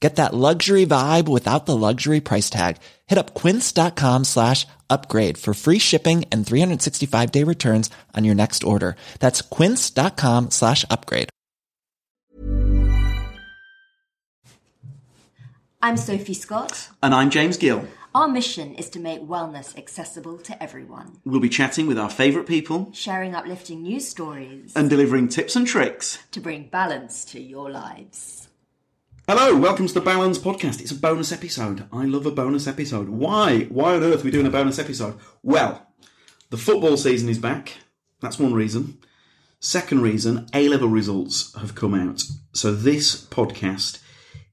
Get that luxury vibe without the luxury price tag. Hit up quince.com slash upgrade for free shipping and 365 day returns on your next order. That's quince.com slash upgrade. I'm Sophie Scott. And I'm James Gill. Our mission is to make wellness accessible to everyone, We'll be chatting with our favourite people sharing uplifting news stories and delivering tips and tricks. to bring balance to your lives. Hello, welcome to the Balance Podcast. It's a bonus episode. I love a bonus episode. Why? Why on earth are we doing a bonus episode? Well, the football season is back. That's one reason. Second reason, A level results have come out. So this podcast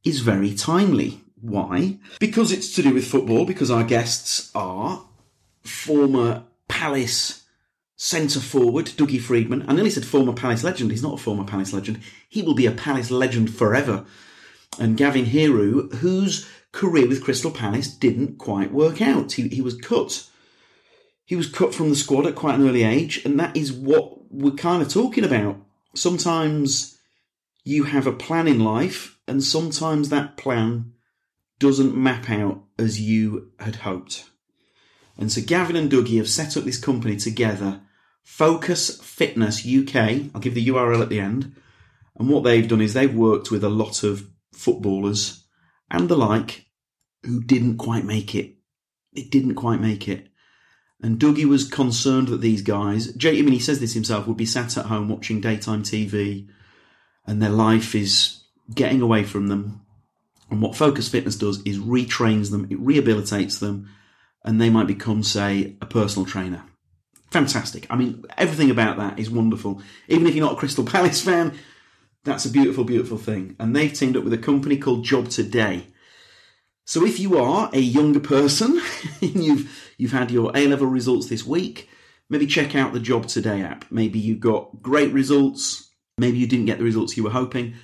is very timely. Why? Because it's to do with football, because our guests are former Palace centre forward, Dougie Freedman. I nearly said former Palace legend. He's not a former Palace legend. He will be a Palace legend forever. And Gavin Heeroo, whose career with Crystal Palace didn't quite work out. He, he was cut. He was cut from the squad at quite an early age, and that is what we're kind of talking about. Sometimes you have a plan in life, and sometimes that plan doesn't map out as you had hoped. And so Gavin and Dougie have set up this company together, Focus Fitness UK. I'll give the URL at the end. And what they've done is they've worked with a lot of footballers and the like who didn't quite make it. It didn't quite make it. And Dougie was concerned that these guys, Jay, I mean, he says this himself, would be sat at home watching daytime TV and their life is getting away from them. And what Focus Fitness does is retrains them, it rehabilitates them, and they might become, say, a personal trainer. Fantastic. I mean, everything about that is wonderful. Even if you're not a Crystal Palace fan, that's a beautiful, beautiful thing. And they've teamed up with a company called Job Today. So if you are a younger person and you've you've had your A level results this week, maybe check out the Job Today app. Maybe you got great results, maybe you didn't get the results you were hoping.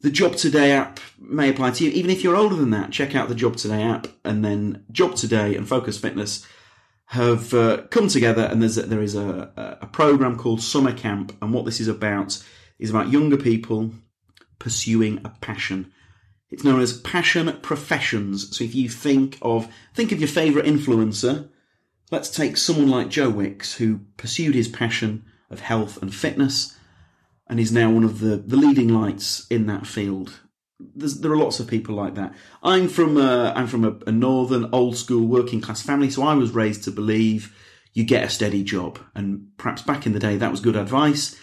The Job Today app may apply to you. Even if you're older than that, check out the Job Today app and then Job Today and Focus Fitness have uh, come together and there's a, there is a, a program called Summer Camp and what this is about is about younger people pursuing a passion. It's known as passion professions. So if you think of think of your favourite influencer, let's take someone like Joe Wicks, who pursued his passion of health and fitness, and is now one of the, the leading lights in that field. There's, there are lots of people like that. I'm from a, I'm from a, a northern old school working class family, so I was raised to believe you get a steady job, and perhaps back in the day that was good advice.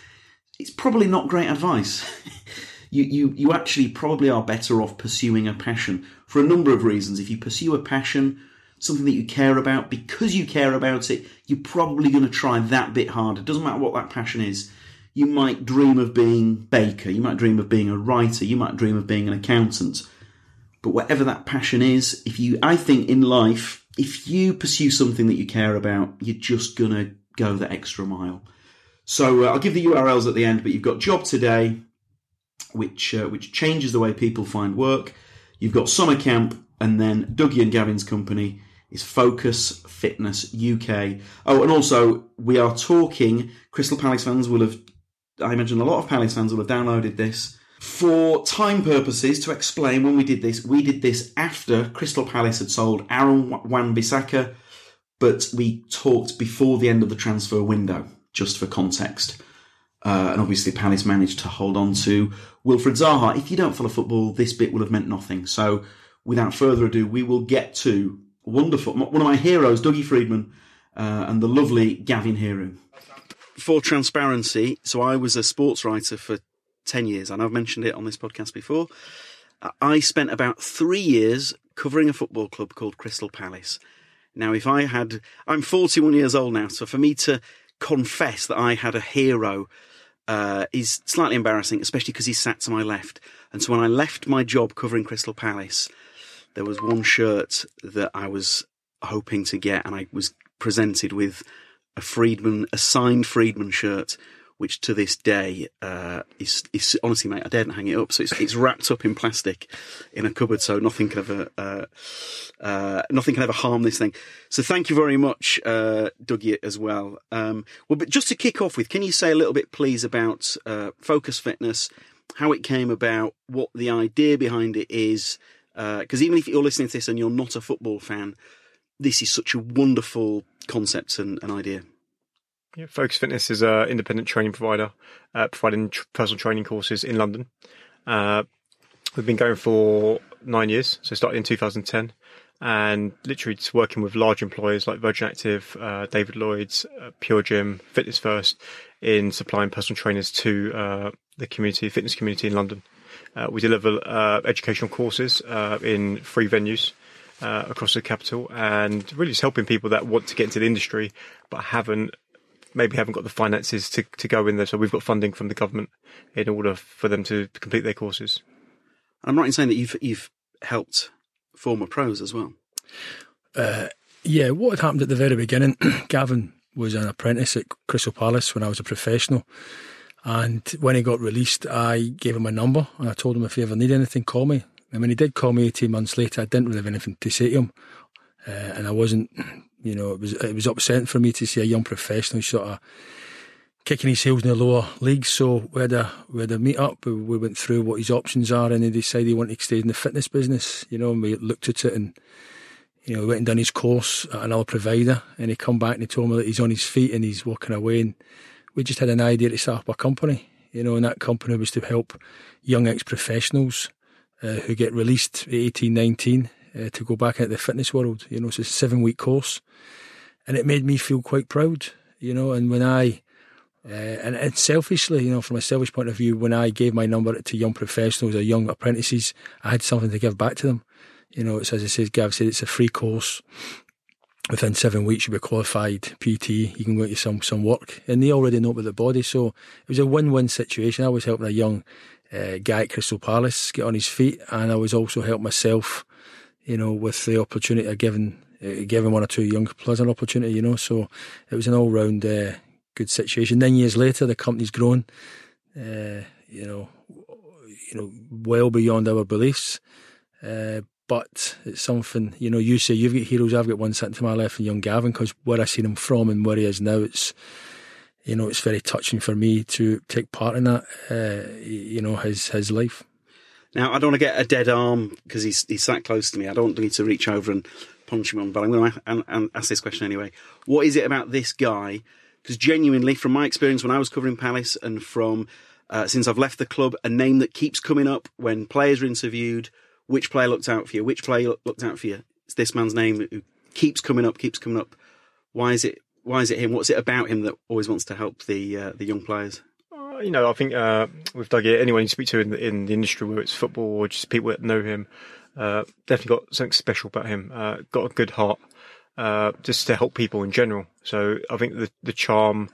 It's probably not great advice. you, you, you actually probably are better off pursuing a passion for a number of reasons. If you pursue a passion, something that you care about, because you care about it, you're probably going to try that bit harder. It doesn't matter what that passion is. You might dream of being baker, you might dream of being a writer, you might dream of being an accountant. But whatever that passion is, if you, I think in life, if you pursue something that you care about, you're just going to go the extra mile. So uh, I'll give the URLs at the end, but you've got Job Today, which uh, which changes the way people find work. You've got Summer Camp, and then Dougie and Gavin's company is Focus Fitness UK. Oh, and also we are talking. Crystal Palace fans will have, I imagine, a lot of Palace fans will have downloaded this for time purposes to explain. When we did this, we did this after Crystal Palace had sold Aaron Wan-Bissaka, but we talked before the end of the transfer window, just for context. Uh, and obviously, Palace managed to hold on to Wilfried Zaha. If you don't follow football, this bit will have meant nothing. So, without further ado, we will get to wonderful one of my heroes, Dougie Freedman, uh, and the lovely Gavin Heeroo. for transparency, so I was a sports writer for 10 years, and I've mentioned it on this podcast before. I spent about three years covering a football club called Crystal Palace. Now, if I had, I'm 41 years old now, so for me to confess that I had a hero uh, is slightly embarrassing, especially because he sat to my left. And so when I left my job covering Crystal Palace, there was one shirt that I was hoping to get, and I was presented with a Freedman, a signed Freedman shirt which to this day uh, is, is honestly, mate, I daren't hang it up. So it's, it's wrapped up in plastic in a cupboard, so nothing can ever uh, uh, nothing can ever harm this thing. So thank you very much, uh, Dougie, as well. Um, well, but just to kick off with, can you say a little bit, please, about uh, Focus Fitness, how it came about, what the idea behind it is? Because uh, even if you're listening to this and you're not a football fan, this is such a wonderful concept and, and idea. Yeah, Focus Fitness is an independent training provider, uh, providing tr- personal training courses in London. Uh, we've been going for nine years, so started in 2010, and literally just working with large employers like Virgin Active, uh, David Lloyd's, uh, Pure Gym, Fitness First, in supplying personal trainers to uh, the community, fitness community in London. Uh, we deliver educational courses in free venues. Uh, across the capital and really just helping people that want to get into the industry but haven't maybe haven't got the finances to, to go in there. So we've got funding from the government in order for them to complete their courses. I'm right in saying that you've you've helped former pros as well. Uh, yeah, what had happened at the very beginning? Gavin was an apprentice at Crystal Palace when I was a professional. And when he got released, I gave him a number and I told him if he ever need anything, call me. And when he did call me 18 months later, I didn't really have anything to say to him. Uh, and I wasn't you know, it was it was upsetting for me to see a young professional sort of kicking his heels in the lower leagues. So we had a we had a meet up. We went through what his options are, and he decided he wanted to stay in the fitness business. You know, and we looked at it, and you know, he went and done his course at another provider, and he come back and he told me that he's on his feet and he's walking away. And we just had an idea to start up a company. You know, and that company was to help young ex professionals uh, who get released at 18, 19 uh, to go back into the fitness world. You know, it's a seven week course, and it made me feel quite proud. You know, and when I uh, and, and, selfishly, you know, from a selfish point of view, when I gave my number to young professionals or young apprentices, I had something to give back to them. You know, it's as I said, Gav said, it's a free course. Within seven weeks, you'll be qualified PT. You can go into some some work, and they already know about the body. So it was a win-win situation. I was helping a young uh, guy at Crystal Palace get on his feet, and I was also helping myself you know, with the opportunity of giving uh, giving one or two young players an opportunity, you know. So it was an all round uh, good situation. Then years later, the company's grown, uh, you know, you know, well beyond our beliefs. Uh, but it's something, you know, you say you've got heroes, I've got one sitting to my left, and young Gavin, because where I seen him from and where he is now, it's, you know, it's very touching for me to take part in that, uh, you know, his his life. Now, I don't want to get a dead arm because he's he's sat close to me. I don't need to reach over and punch him on, but I'm going to ask this question anyway. What is it about this guy? Because genuinely, from my experience when I was covering Palace and from uh, since I've left the club, a name that keeps coming up when players are interviewed. Which player looked out for you? Which player looked out for you? It's this man's name who keeps coming up, keeps coming up. Why is it? Why is it him? What's it about him that always wants to help the uh, the young players? You know, I think uh, with Dougie, anyone you speak to in the, in the industry, whether it's football or just people that know him, uh, definitely got something special about him. Uh, got a good heart, uh, just to help people in general. So I think the the charm,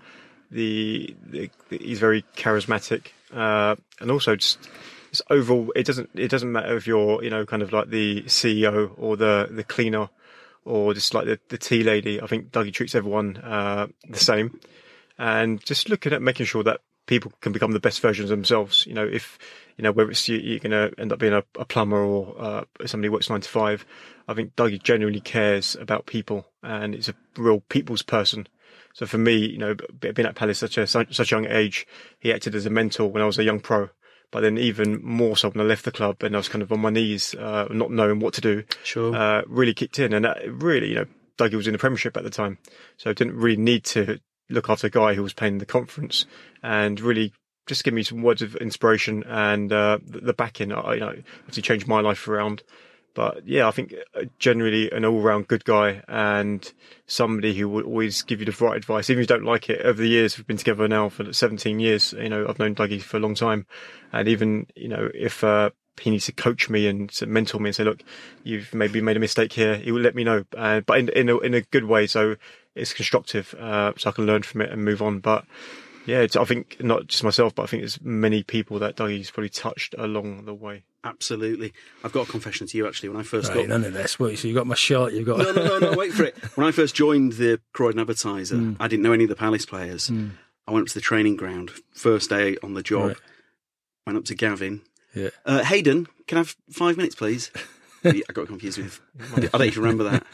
the, the, the he's very charismatic, uh, and also just. It's overall, it doesn't. It doesn't matter if you're, you know, kind of like the CEO or the the cleaner, or just like the, the tea lady. I think Dougie treats everyone uh, the same, and just looking at making sure that people can become the best versions of themselves. You know, if you know whether it's you, are going to end up being a, a plumber or uh, somebody who works nine to five. I think Dougie genuinely cares about people and is a real people's person. So for me, you know, being at Palace such a such a young age, he acted as a mentor when I was a young pro. But then even more so when I left the club and I was kind of on my knees, uh, not knowing what to do. Sure. Uh, really kicked in, and that really, you know, Dougie was in the Premiership at the time, so I didn't really need to look after a guy who was playing the conference and really just give me some words of inspiration and uh, the backing. I, you know, obviously changed my life around. But yeah, I think uh, generally an all-round good guy and somebody who will always give you the right advice, even if you don't like it. Over the years, we've been together now for 17 years. You know, I've known Dougie for a long time, and even you know if uh, he needs to coach me and to mentor me and say, look, you've maybe made a mistake here. He will let me know, uh, but in in a, in a good way. So it's constructive, uh, so I can learn from it and move on. But yeah, it's, I think not just myself, but I think there's many people that Dougie's probably touched along the way. Absolutely. I've got a confession to you actually. When I first Right, got none of this. What, so you got my shirt, you've got. no, no, no, no, wait for it. When I first joined the Croydon Advertiser, Hmm. I didn't know any of the Palace players. I went up to the training ground, first day on the job, Right. went up to Gavin. Yeah. Uh, Hayden, can I have five minutes, please? I got confused with. I don't even remember that.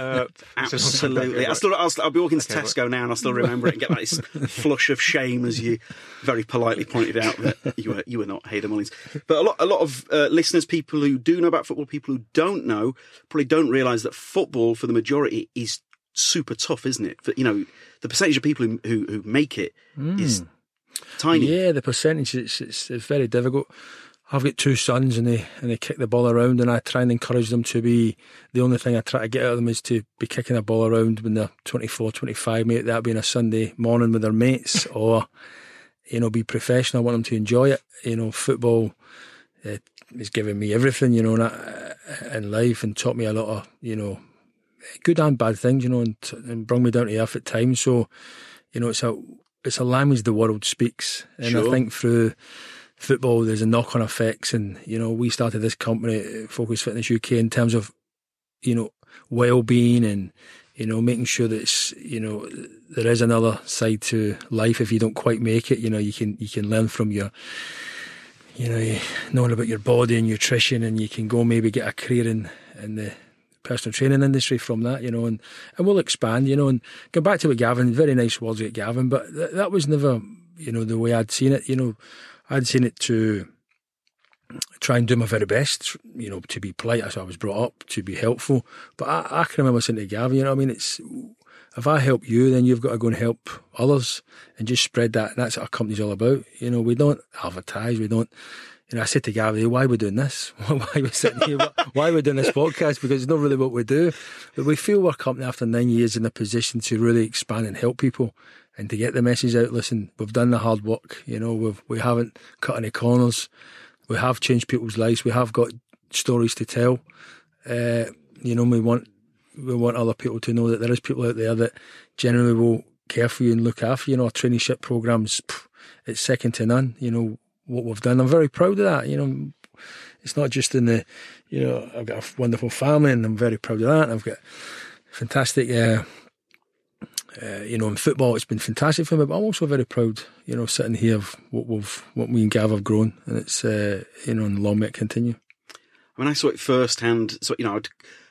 Uh, it's a long time back, Absolutely. I still, I'll, I'll be walking to Okay, Tesco now, and I'll still remember it and get that this flush of shame as you very politely pointed out that you were you were not Hayden Mullins. But a lot a lot of uh, listeners, people who do know about football, people who don't know, probably don't realise that football for the majority is super tough, isn't it? For, you know, the percentage of people who who, who make it is tiny. Yeah, the percentage it's, it's it's very difficult. I've got two sons and they and they kick the ball around and I try and encourage them to be the only thing I try to get out of them is to be kicking a ball around when they're 24, 25, maybe that being a Sunday morning with their mates or you know, be professional. I want them to enjoy it. You know, football uh, has given me everything, you know, in, uh, in life and taught me a lot of, you know, good and bad things, you know, and, and bring me down to earth at times. So, you know, it's a it's a language the world speaks, and Sure. I think through football there's a knock on effects. And you know, we started this company, uh, Focus Fitness UK, in terms of you know well being and you know making sure that it's you know there is another side to life. If you don't quite make it, you know, you can you can learn from your you know, knowing about your body and nutrition, and you can go maybe get a career in in the personal training industry from that, you know, and, and we'll expand, you know, and go back to what Gavin, very nice words at Gavin, but th- that was never, you know, the way I'd seen it, you know, I'd seen it to try and do my very best, you know, to be polite as I was brought up, to be helpful, but I, I can remember saying to Gavin, you know, I mean, it's, if I help you, then you've got to go and help others and just spread that. And that's what our company's all about. You know, we don't advertise, we don't. You know, I said to Gavin, why are we doing this? why are we sitting here? Why- Why are we doing this podcast? Because it's not really what we do. But we feel we're company after nine years in a position to really expand and help people and to get the message out. Listen, we've done the hard work. You know, we've, we haven't cut any corners. We have changed people's lives. We have got stories to tell. Uh, you know, we want we want other people to know that there is people out there that generally will care for you and look after you. You know, our traineeship programs, it's second to none. You know what we've done. I'm very proud of that. You know, it's not just in the, you know, I've got a wonderful family and I'm very proud of that. I've got fantastic, uh, uh, you know, in football it's been fantastic for me. But I'm also very proud, you know, sitting here of what we've, what me and Gav have grown, and it's, uh, you know, and long may it continue. I mean, I saw it firsthand. So you know, I'd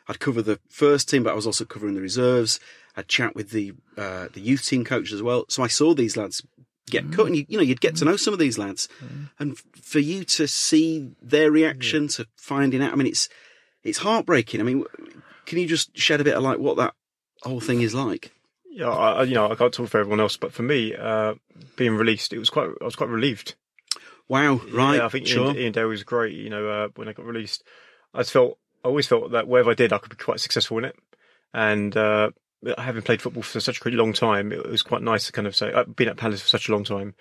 I'd cover the first team, but I was also covering the reserves. I'd chat with the uh, the youth team coaches as well. So I saw these lads get cut, and you, you know, you'd get to know some of these lads, and for you to see their reaction to finding out. I mean, it's it's heartbreaking. I mean, can you just shed a bit of light what that whole thing is like? Yeah, I, you know, I can't talk for everyone else, but for me, uh, being released, it was quite, I was quite relieved. Wow, right? Yeah, I think sure. Ian, Ian Dale was great. You know, uh, when I got released, I just felt, I always felt that whatever I did, I could be quite successful in it. And uh, having played football for such a long time, it was quite nice to kind of say, I've been at Palace for such a long time.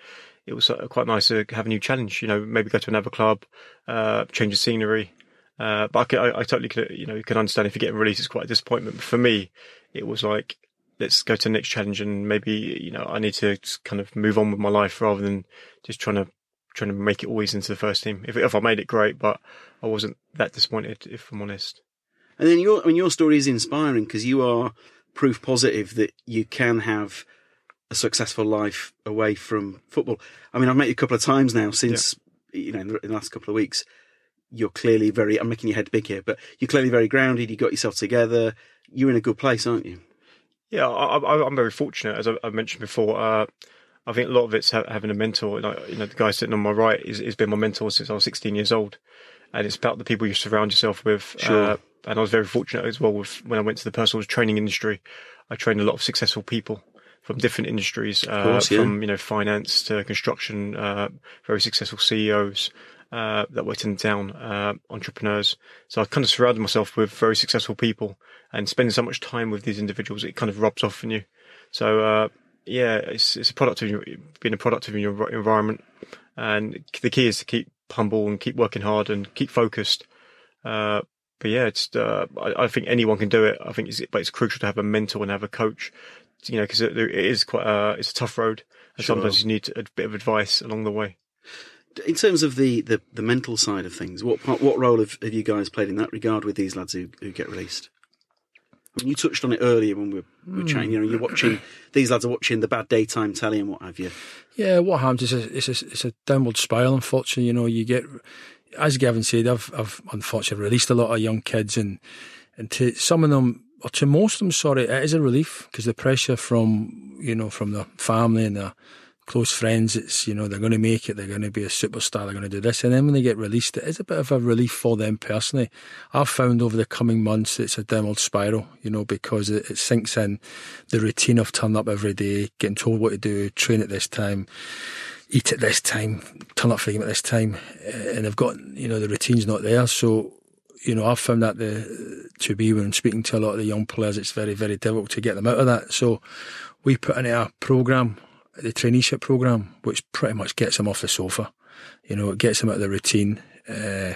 It was uh, quite nice to have a new challenge. You know, maybe go to another club, uh, change the scenery. Uh, but I, I, I totally could, you know, can understand if you're getting released, it's quite a disappointment. But for me, it was like, let's go to the next challenge and maybe, you know, I need to just kind of move on with my life rather than just trying to trying to make it always into the first team. If if I made it, great, but I wasn't that disappointed, if I'm honest. And then your, I mean, your story is inspiring because you are proof positive that you can have a successful life away from football. I mean, I've met you a couple of times now since, you know, in the, in the last couple of weeks. You're clearly very, I'm making your head big here, but you're clearly very grounded. You got yourself together. You're in a good place, aren't you? Yeah, I, I, I'm very fortunate, as I, I mentioned before. Uh, I think a lot of it's ha- having a mentor. Like, you know, the guy sitting on my right is, has been my mentor since I was 16 years old, and it's about the people you surround yourself with. Sure. Uh, and I was very fortunate as well with when I went to the personal training industry. I trained a lot of successful people from different industries, uh, course, yeah. from you know finance to construction, uh, very successful CEOs. Uh, that worked in the town, uh, entrepreneurs. So I kind of surrounded myself with very successful people and spending so much time with these individuals, it kind of rubs off on you. So, uh, yeah, it's, it's a product of your, being a product of your environment. And the key is to keep humble and keep working hard and keep focused. Uh, but yeah, it's, uh, I, I, think anyone can do it. I think it's, but it's crucial to have a mentor and have a coach, you know, because it, it is quite, uh, it's a tough road. And sure. sometimes you need a bit of advice along the way. In terms of the, the, the mental side of things, what what role have, have you guys played in that regard with these lads who, who get released? I mean, you touched on it earlier when we were, we were chatting. You know, you're watching these lads are watching the bad daytime telly and what have you. Yeah, what happens is a, it's a, it's a downward spiral. Unfortunately, you know, you get as Gavin said, I've I've unfortunately released a lot of young kids, and and to some of them or to most of them, sorry, it is a relief because the pressure from you know from the family and the close friends, it's, you know, they're going to make it, they're going to be a superstar, they're going to do this. And then when they get released, it is a bit of a relief for them personally. I've found over the coming months it's a downward spiral, you know, because it, it sinks in the routine of turning up every day, getting told what to do, train at this time eat at this time, turn up for game at this time, eh, and they've got you know the routine's not there. So you know I've found that the to be when speaking to a lot of the young players, it's very very difficult to get them out of that. So we put in a program the traineeship program, which pretty much gets them off the sofa. You know, it gets them out of the routine. Uh,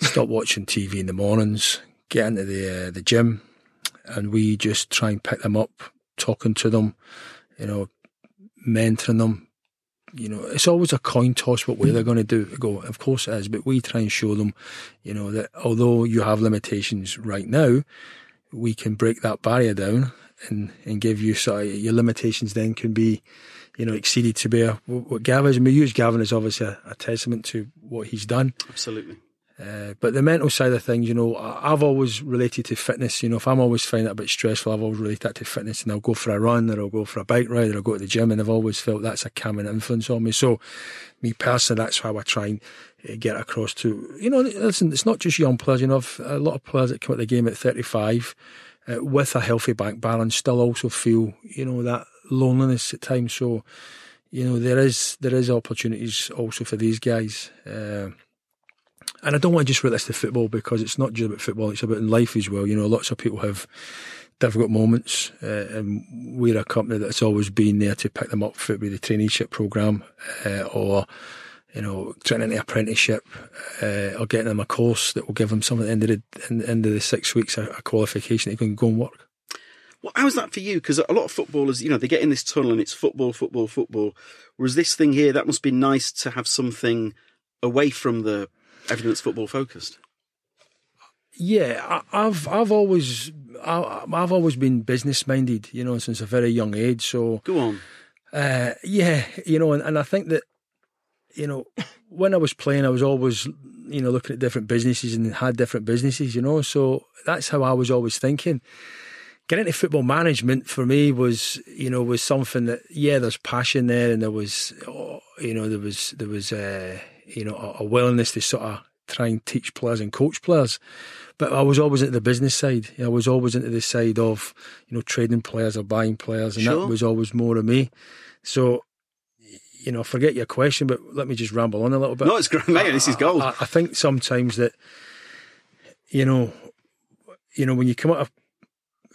stop watching TV in the mornings, get into the uh, the gym, and we just try and pick them up, talking to them, you know, mentoring them. You know, it's always a coin toss what way they're going to do. Go, of course it is, but we try and show them, you know, that although you have limitations right now, we can break that barrier down and, and give you sort of your limitations then can be, you know, exceeded to bear what Gavin is. We use Gavin as obviously a, a testament to what he's done. Absolutely. Uh, but the mental side of things, you know, I've always related to fitness. You know, if I'm always finding it a bit stressful, I've always related that to fitness, and I'll go for a run, or I'll go for a bike ride, or I'll go to the gym, and I've always felt that's a calming influence on me. So, me personally, that's how I try and uh, get across to. You know, listen, it's not just young players. You know, a lot of players that come at the game at 35 uh, with a healthy bank balance, still also feel you know that loneliness at times. So, you know, there is there is opportunities also for these guys. Uh, and I don't want to just relate this to football because it's not just about football; it's about life as well. You know, lots of people have difficult moments, uh, and we're a company that's always been there to pick them up for the traineeship program uh, or you know, training the apprenticeship uh, or getting them a course that will give them something at the end of the, end of the six weeks, a, a qualification they can go and work. Well, how's that for you? Because a lot of footballers, you know, they get in this tunnel and it's football, football, football. Whereas this thing here, that must be nice to have something away from the everything that's football focused. Yeah, I, have I've always I, have always been business minded, you know, since a very young age. So go on. Uh, yeah, you know, and, and I think that you know, when I was playing, I was always, you know, looking at different businesses and had different businesses, you know. So that's how I was always thinking. Getting into football management for me was, you know, was something that yeah, there's passion there, and there was, oh, you know, there was there was, uh, you know, a, a willingness to sort of try and teach players and coach players. But I was always into the business side. I was always into the side of, you know, trading players or buying players, and sure. that was always more of me. So you know, forget your question, but let me just ramble on a little bit. No, it's great, mate. This is gold. I, I, think sometimes that, you know, you know, when you come out of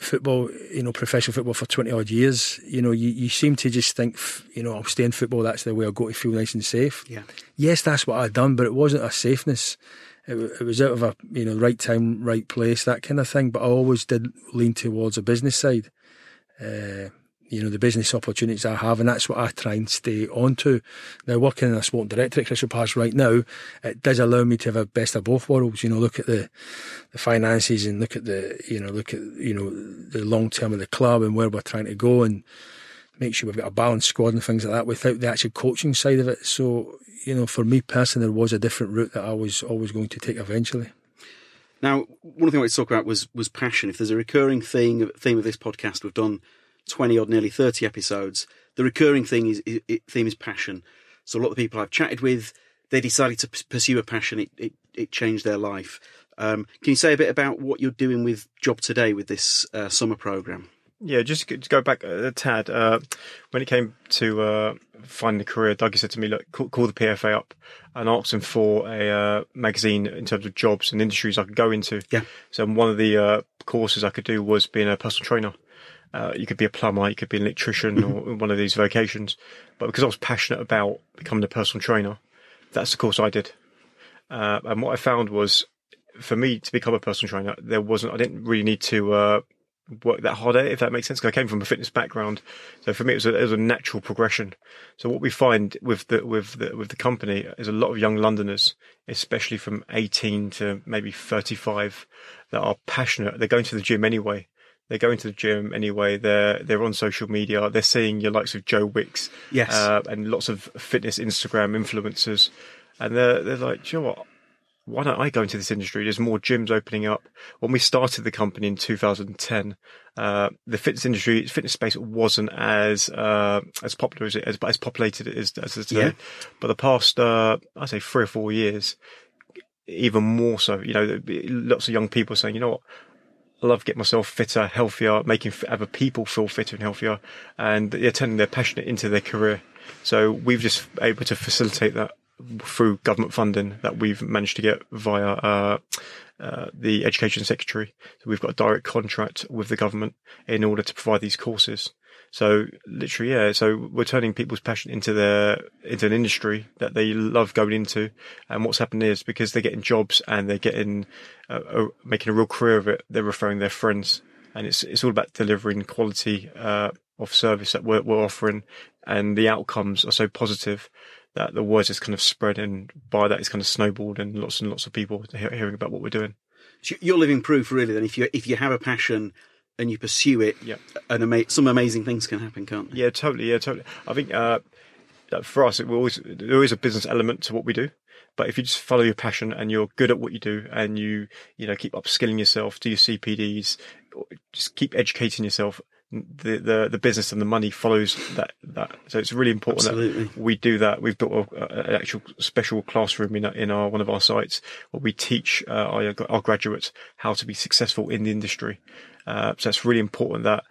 football, you know, professional football for 20 odd years, you know, you, you seem to just think, you know, I'll stay in football, that's the way I'll go to feel nice and safe. Yeah. Yes, that's what I'd done, but it wasn't a safeness. It, it was out of a, you know, right time, right place, that kind of thing. But I always did lean towards a business side. Uh, you know, the business opportunities I have, and that's what I try and stay on to. Now, working in a sporting director at Crystal Palace right now, it does allow me to have a best of both worlds. You know, look at the, the finances and look at the, you know, look at, you know, the long term of the club and where we're trying to go and make sure we've got a balanced squad and things like that without the actual coaching side of it. So, you know, for me personally, there was a different route that I was always going to take eventually. Now, one thing I wanted to talk about was was passion. If there's a recurring theme theme of this podcast, we've done 20 odd, nearly 30 episodes, the recurring thing is, is, theme is passion. So a lot of the people I've chatted with, they decided to p- pursue a passion. It, it, it changed their life. Um, can you say a bit about what you're doing with Job Today with this uh, summer program? Yeah, just to go back a tad. Uh, when it came to uh, finding a career, Dougie said to me, "Look, call, call the PFA up and ask them for a uh, magazine in terms of jobs and industries I could go into." Yeah. So one of the uh, courses I could do was being a personal trainer. Uh, you could be a plumber, you could be an electrician, or one of these vocations. But because I was passionate about becoming a personal trainer, that's the course I did. Uh, and what I found was, for me to become a personal trainer, there wasn't. I didn't really need to uh, work that hard at it, if that makes sense. 'cause I came from a fitness background, so for me it was a, it was a natural progression. So what we find with the with the with the company is a lot of young Londoners, especially from 18 to maybe 35, that are passionate. They're going to the gym anyway. They're going to the gym anyway. They're they're on social media. They're seeing your likes of Joe Wicks, Yes. uh, and lots of fitness Instagram influencers, and they're they're like, "Do you know what? Why don't I go into this industry? There's more gyms opening up. When we started the company in 2010, uh, the fitness industry, fitness space wasn't as uh, as popular as it as, as populated as as it is today. Yeah. But the past, uh, I say, three or four years, even more so. You know, lots of young people saying, you know what, I love getting myself fitter, healthier, making other people feel fitter and healthier, and they're turning their passion into their career. So we've just able to facilitate that through government funding that we've managed to get via uh, uh, the education secretary. So we've got a direct contract with the government in order to provide these courses. So literally, yeah. So we're turning people's passion into their into an industry that they love going into. And what's happened is because they're getting jobs and they're getting uh, uh, making a real career of it, they're referring their friends, and it's it's all about delivering quality uh, of service that we're, we're offering, and the outcomes are so positive that the word is kind of spread, and by that it's kind of snowballed, and lots and lots of people hearing about what we're doing. So You're living proof, really. Then, if you if you have a passion and you pursue it, Yeah. and ama- some amazing things can happen, can't they? Yeah, totally. Yeah, totally. I think uh, for us, it will always there is a business element to what we do. But if you just follow your passion and you're good at what you do, and you you know keep upskilling yourself, do your CPDs, just keep educating yourself, the the the business and the money follows that that. So it's really important Absolutely. that we do that. We've built a, an actual special classroom in in our one of our sites where we teach uh, our our graduates how to be successful in the industry. Uh, so it's really important that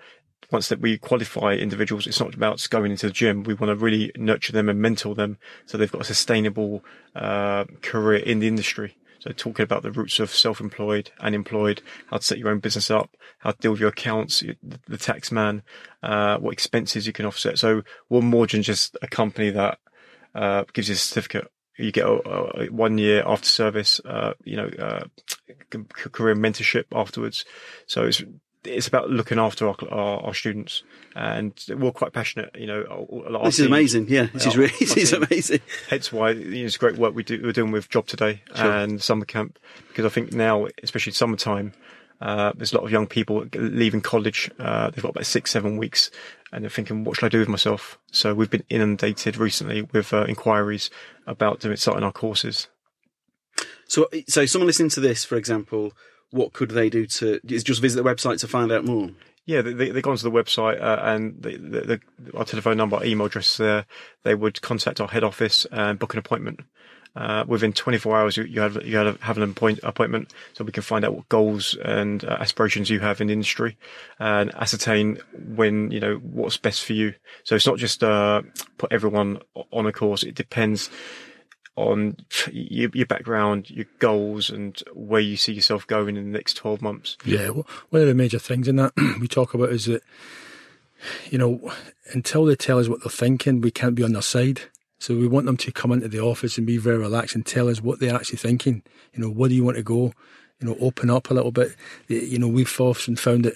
once that we qualify individuals, it's not about going into the gym. We want to really nurture them and mentor them so they've got a sustainable uh, career in the industry. So talking about the roots of self-employed, unemployed, how to set your own business up, how to deal with your accounts, the the tax man, uh, what expenses you can offset. So we're more than just a company that uh, gives you a certificate. You get a, a one year after service, uh, you know, uh, career mentorship afterwards. So it's it's about looking after our, our, our students, and we're quite passionate. You know, a lot of This is amazing. Yeah, this is really this is amazing. Hence why you know, it's great work we do, we're doing with Job Today Sure. and Summer Camp because I think now, especially summertime, uh, there's a lot of young people leaving college. Uh, they've got about six, seven weeks, and they're thinking, "What should I do with myself?" So we've been inundated recently with uh, inquiries about doing starting our courses. So, so someone listening to this, for example, what could they do to is just visit the website to find out more? Yeah, they, they, they go onto the website uh, and the, the, the, our telephone number, our email address there. They would contact our head office and book an appointment. Uh, within 24 hours, you, you have you have, an appoint, appointment, so we can find out what goals and uh, aspirations you have in the industry, and ascertain when you know what's best for you. So it's not just uh, put everyone on a course. It depends on your, your background, your goals, and where you see yourself going in the next 12 months. Yeah, w- one of the major things in that we talk about is that, you know, until they tell us what they're thinking, we can't be on their side. So we want them to come into the office and be very relaxed and tell us what they're actually thinking. You know, where do you want to go? You know, open up a little bit. You know, we've often found that,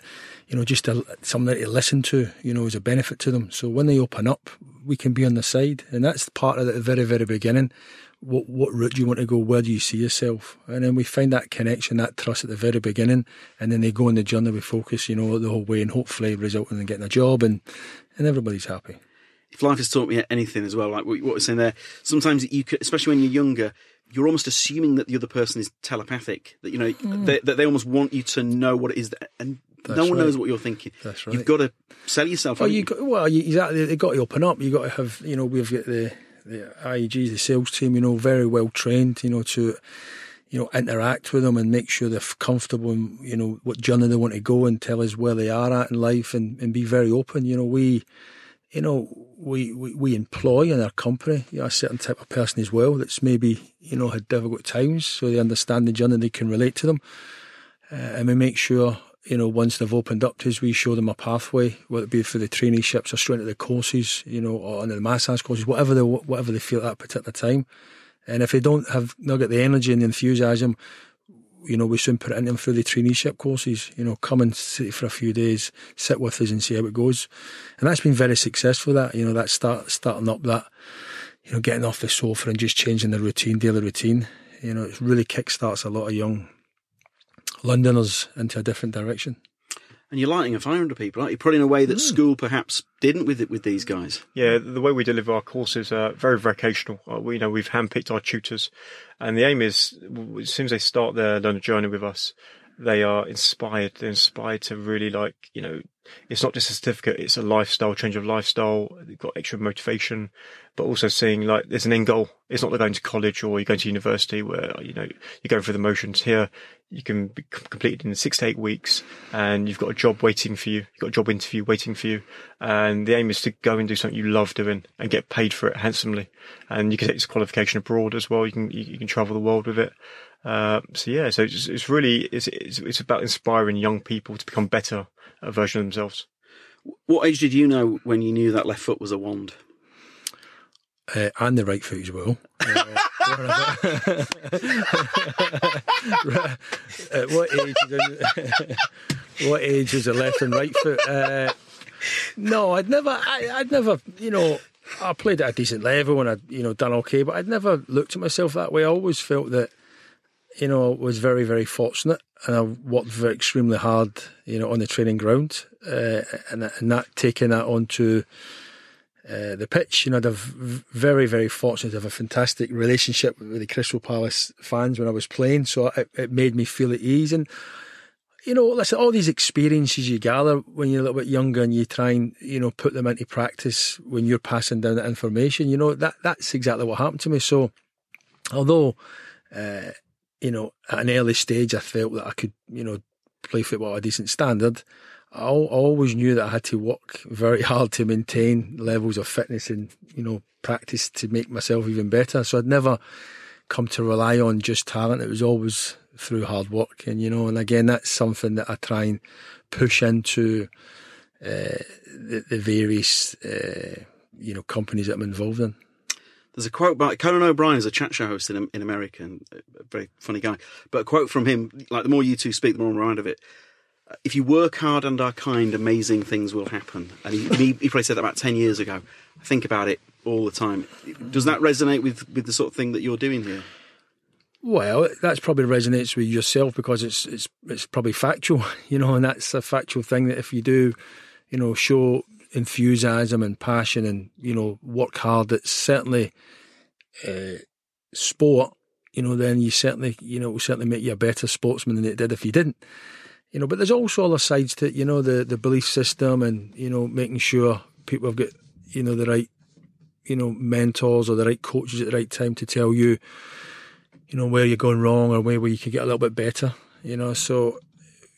you know, just a, something to listen to, you know, is a benefit to them. So when they open up, we can be on the side. And that's part of the very, very beginning. What, what route do you want to go? Where do you see yourself? And then we find that connection, that trust at the very beginning. And then they go on the journey with focus, you know, the whole way and hopefully result in getting a job and, and everybody's happy. If life has taught me anything as well, like what we're saying there, sometimes you could, especially when you're younger, you're almost assuming that the other person is telepathic. That you know hmm. they, that they almost want you to know what it is, that, and no one right. knows what you're thinking. That's right. You've got to sell yourself. Well, haven't you got, well, you, exactly. They got to open up. You got to have, you know, we've got the the IEGs, the sales team, you know, very well trained, you know, to, you know, interact with them and make sure they're comfortable and, you know, what journey they want to go and tell us where they are at in life and, and be very open. You know, we, you know, we, we, we employ in our company, you know, a certain type of person as well that's maybe, you know, had difficult times so they understand the journey, and they can relate to them. Uh, and we make sure, you know, once they've opened up to us, we show them a pathway, whether it be for the traineeships or straight into the courses, you know, or on the massage courses, whatever they, whatever they feel at that particular time. And if they don't have not get the energy and the enthusiasm, you know, we soon put it into them through the traineeship courses. You know, come and sit for a few days, sit with us and see how it goes. And that's been very successful. That you know, that start starting up that, you know, getting off the sofa and just changing the routine, daily routine. You know, it really kickstarts a lot of young Londoners into a different direction. And you're lighting a fire under people, aren't you? Probably in a way that school perhaps didn't with it with these guys. Yeah, the way we deliver our courses are very vocational. Uh, we, you know, we've handpicked our tutors, and the aim is as soon as they start their learner journey with us, they are inspired. They're inspired to really like, you know, it's not just a certificate, it's a lifestyle, change of lifestyle. They've got extra motivation, but also seeing like there's an end goal. It's not like going to college or you're going to university where, you know, you're going through the motions. Here, you can be completed in six to eight weeks and you've got a job waiting for you. You've got a job interview waiting for you. And the aim is to go and do something you love doing and get paid for it handsomely. And you can take this qualification abroad as well. You can, you, can travel the world with it. Uh, so yeah, so it's, it's really, it's, it's, it's about inspiring young people to become better a version of themselves. What age did you know when you knew that left foot was a wand? Uh, and the right foot as well. uh, at what age? what age is the left and right foot? Uh, no, I'd never. I, I'd never. You know, I played at a decent level and I'd you know done okay, but I'd never looked at myself that way. I always felt that you know, was very, very fortunate, and I worked very extremely hard, you know, on the training ground, uh, and, and that taking that onto uh, the pitch. You know, I'd have very, very fortunate to have a fantastic relationship with the Crystal Palace fans when I was playing, so it, it made me feel at ease. And you know, listen, all these experiences you gather when you're a little bit younger and you try and, you know, put them into practice when you're passing down that information, you know, that that's exactly what happened to me. So, although uh, you know, at an early stage, I felt that I could, you know, play football at a decent standard. I always knew that I had to work very hard to maintain levels of fitness and, you know, practice to make myself even better. So I'd never come to rely on just talent. It was always through hard work. And, you know, and again, that's something that I try and push into uh, the, the, various, uh, you know, companies that I'm involved in. There's a quote by Conan O'Brien is a chat show host in, in America and a very funny guy. But a quote from him, like the more you two speak, the more I'm reminded of it. If you work hard and are kind, amazing things will happen. And he, he, probably said that about 10 years ago. I think about it all the time. Does that resonate with, with the sort of thing that you're doing here? Well, that's probably resonates with yourself because it's it's it's probably factual, you know, and that's a factual thing that if you do, you know, show enthusiasm and passion and you know work hard it's certainly uh, sport you know then you certainly you know it will certainly make you a better sportsman than it did if you didn't. You know but there's also other sides to it you know the the belief system and you know making sure people have got you know the right you know mentors or the right coaches at the right time to tell you you know where you're going wrong or where, where you can get a little bit better you know. So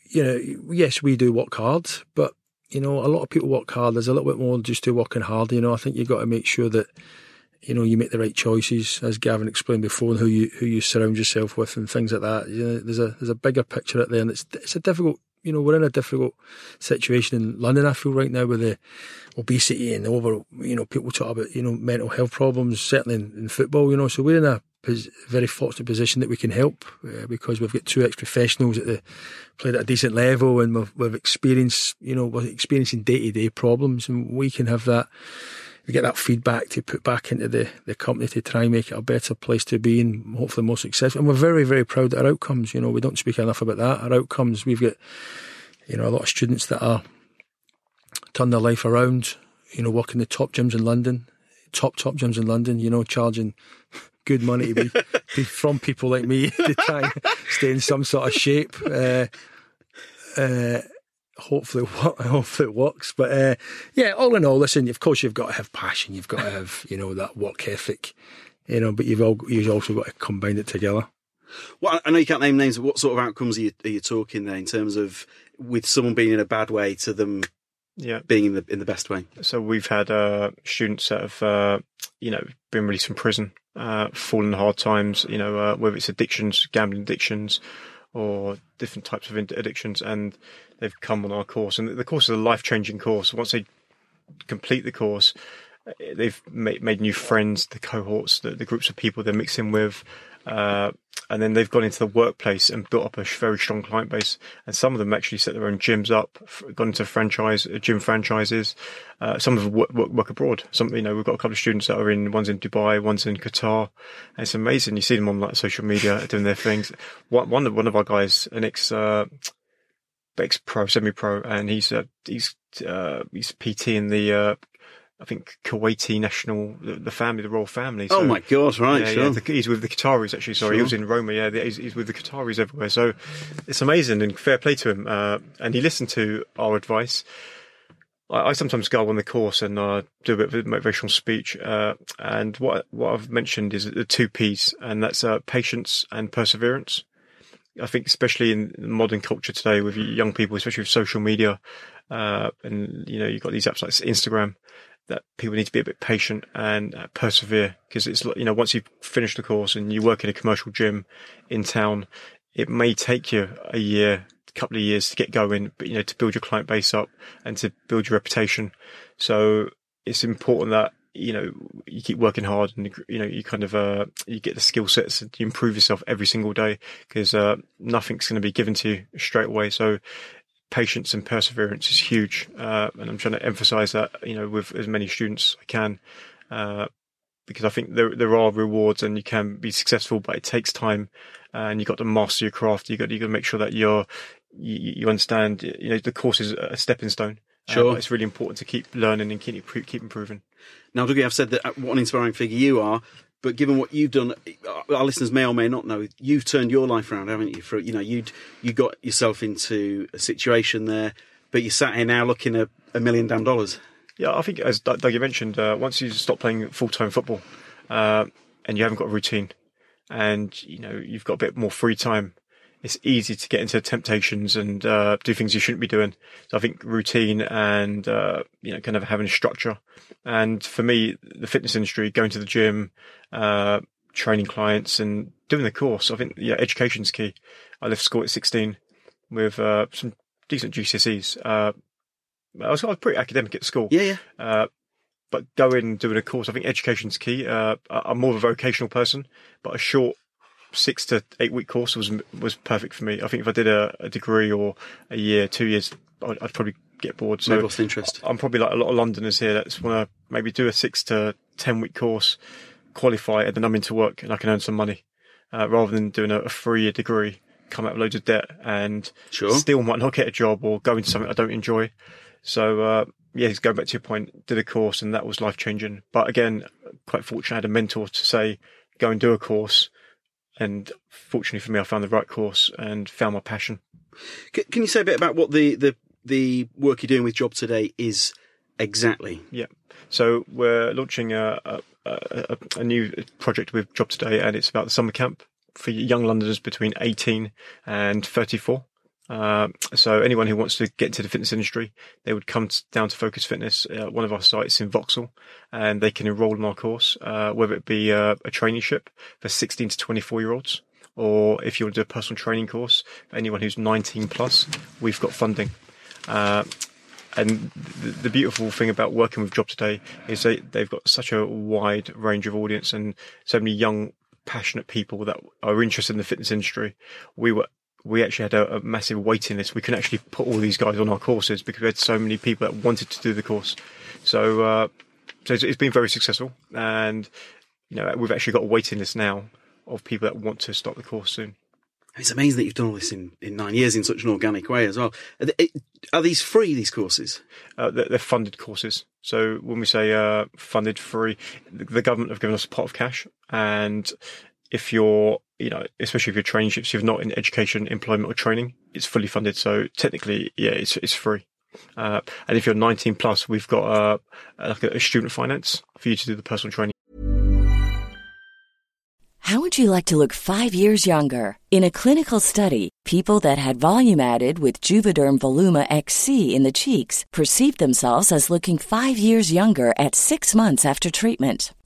you know yes we do work hard but you know, a lot of people work hard. There's a little bit more just to working hard. You know, I think you've got to make sure that you know you make the right choices, as Gavin explained before, and who you who you surround yourself with, and things like that. You know, there's a there's a bigger picture out there, and it's it's a difficult. You know, we're in a difficult situation in London. I feel right now with the obesity and the over. You know, people talk about you know mental health problems, certainly in, in football. You know, so we're in a very fortunate position that we can help uh, because we've got two ex-professionals that played at a decent level and we've, we've experienced, you know, we're experiencing day-to-day problems and we can have that, we get that feedback to put back into the, the company to try and make it a better place to be and hopefully more successful. And we're very, very proud of our outcomes. You know, we don't speak enough about that. Our outcomes, we've got, you know, a lot of students that are turned their life around, you know, working the top gyms in London, top, top gyms in London, you know, charging good money to be, from people like me to try and stay in some sort of shape. Uh, uh, hopefully, hopefully it works. But uh, yeah, all in all, listen. Of course, you've got to have passion. You've got to have you know that work ethic. You know, but you've all you've also got to combine it together. Well, I know you can't name names. But what sort of outcomes are you, are you talking there in terms of with someone being in a bad way to them Yeah. being in the in the best way? So we've had uh, students that have, uh, you know, been released from prison, uh, fallen hard times, you know, uh, whether it's addictions, gambling addictions, or different types of addictions, and they've come on our course. And the course is a life changing course. Once they complete the course, they've made, made new friends, the cohorts, the, the groups of people they're mixing with, uh, and then they've gone into the workplace and built up a very strong client base. And some of them actually set their own gyms up, gone into franchise uh, gym franchises. Uh, some of them work, work, work, abroad. Some, you know, we've got a couple of students that are in one's in Dubai, one's in Qatar. And it's amazing. You see them on like social media doing their things. One one of our guys, an ex. Uh, ex pro, semi pro, and he's uh, he's uh, he's PT in the uh, I think Kuwaiti national, the, the, family, the royal family. So, oh my God! Right, yeah, sure. Yeah, the, he's with the Qataris actually. Sorry, sure. he was in Roma. Yeah, he's, he's, with the Qataris everywhere. So it's amazing and fair play to him. Uh, and he listened to our advice. I, I sometimes go on the course and uh, do a bit of a motivational speech. Uh, and what what I've mentioned is the two P's, and that's uh, patience and perseverance. I think, especially in modern culture today, with young people, especially with social media, uh, and you know, you've got these apps like Instagram that people need to be a bit patient and uh, persevere because it's you know once you've finished the course and you work in a commercial gym in town, it may take you a year, a couple of years to get going, but you know to build your client base up and to build your reputation. So it's important that you know you keep working hard and you know you kind of uh, you get the skill sets and you improve yourself every single day because uh, nothing's going to be given to you straight away. So patience and perseverance is huge, uh, and I'm trying to emphasise that you know with as many students as I can, uh, because I think there there are rewards and you can be successful, but it takes time, and you've got to master your craft. You got you got to make sure that you're you, you understand. You know the course is a stepping stone. Sure, uh, it's really important to keep learning and keep keep improving. Now, Dougie, I've said that uh, what an inspiring figure you are. But given what you've done, our listeners may or may not know, you've turned your life around, haven't you? For you know, you you got yourself into a situation there, but you're sat here now looking at a million damn dollars. Yeah, I think as Doug you mentioned, uh, once you stop playing full time football, uh, and you haven't got a routine, and you know you've got a bit more free time, it's easy to get into temptations and uh, do things you shouldn't be doing. So I think routine and uh, you know kind of having a structure. And for me, the fitness industry, going to the gym, uh, training clients, and doing the course, I think yeah, education's key. I left school at 16 with uh, some decent GCSEs. Uh, I was, I was pretty academic at school. Yeah, yeah. Uh, but going and doing a course, I think education's key. I'm more of a vocational person, but a short six to eight week course was was perfect for me. I think if I did a, a degree or a year, two years, I'd, I'd probably get bored. So lost interest. I'm probably like a lot of Londoners here that want to maybe do a six to ten week course, qualify, and then I'm into work and I can earn some money, uh, rather than doing a, a three year degree, come out with loads of debt, and sure. still might not get a job or go into something I don't enjoy. So uh, yeah, going back to your point, did a course and that was life changing. But again, quite fortunate I had a mentor to say, go and do a course and fortunately for me, I found the right course and found my passion. Can you say a bit about what the, the, the work you're doing with Job Today is exactly? Yeah. So we're launching a, a, a, a new project with Job Today, and it's about the summer camp for young Londoners between 18 and 34. Uh, so anyone who wants to get into the fitness industry, they would come down to Focus Fitness, uh, one of our sites in Vauxhall, and they can enrol in our course, uh, whether it be uh, a traineeship for 16 to 24 year olds, or if you want to do a personal training course anyone who's 19 plus, we've got funding. Uh, and the, the, beautiful thing about working with Job Today is they, they've got such a wide range of audience and so many young passionate people that are interested in the fitness industry. We were we actually had a, a, massive waiting list. We couldn't actually put all these guys on our courses because we had so many people that wanted to do the course. So, uh, so it's, it's been very successful, and you know we've actually got a waiting list now of people that want to start the course soon. It's amazing that you've done all this in, in nine years in such an organic way as well. Are, they, are these free, these courses? Uh, they're, they're, funded courses. So when we say uh, funded free, the government have given us a pot of cash, and if you're, you know, especially if you're traineeships, you're not in education, employment or training, it's fully funded. So technically, yeah, it's, it's free. Uh, and if you're 19 plus, we've got uh, like a student finance for you to do the personal training. How would you like to look five years younger? In a clinical study, people that had volume added with Juvederm Voluma XC in the cheeks perceived themselves as looking five years younger at six months after treatment.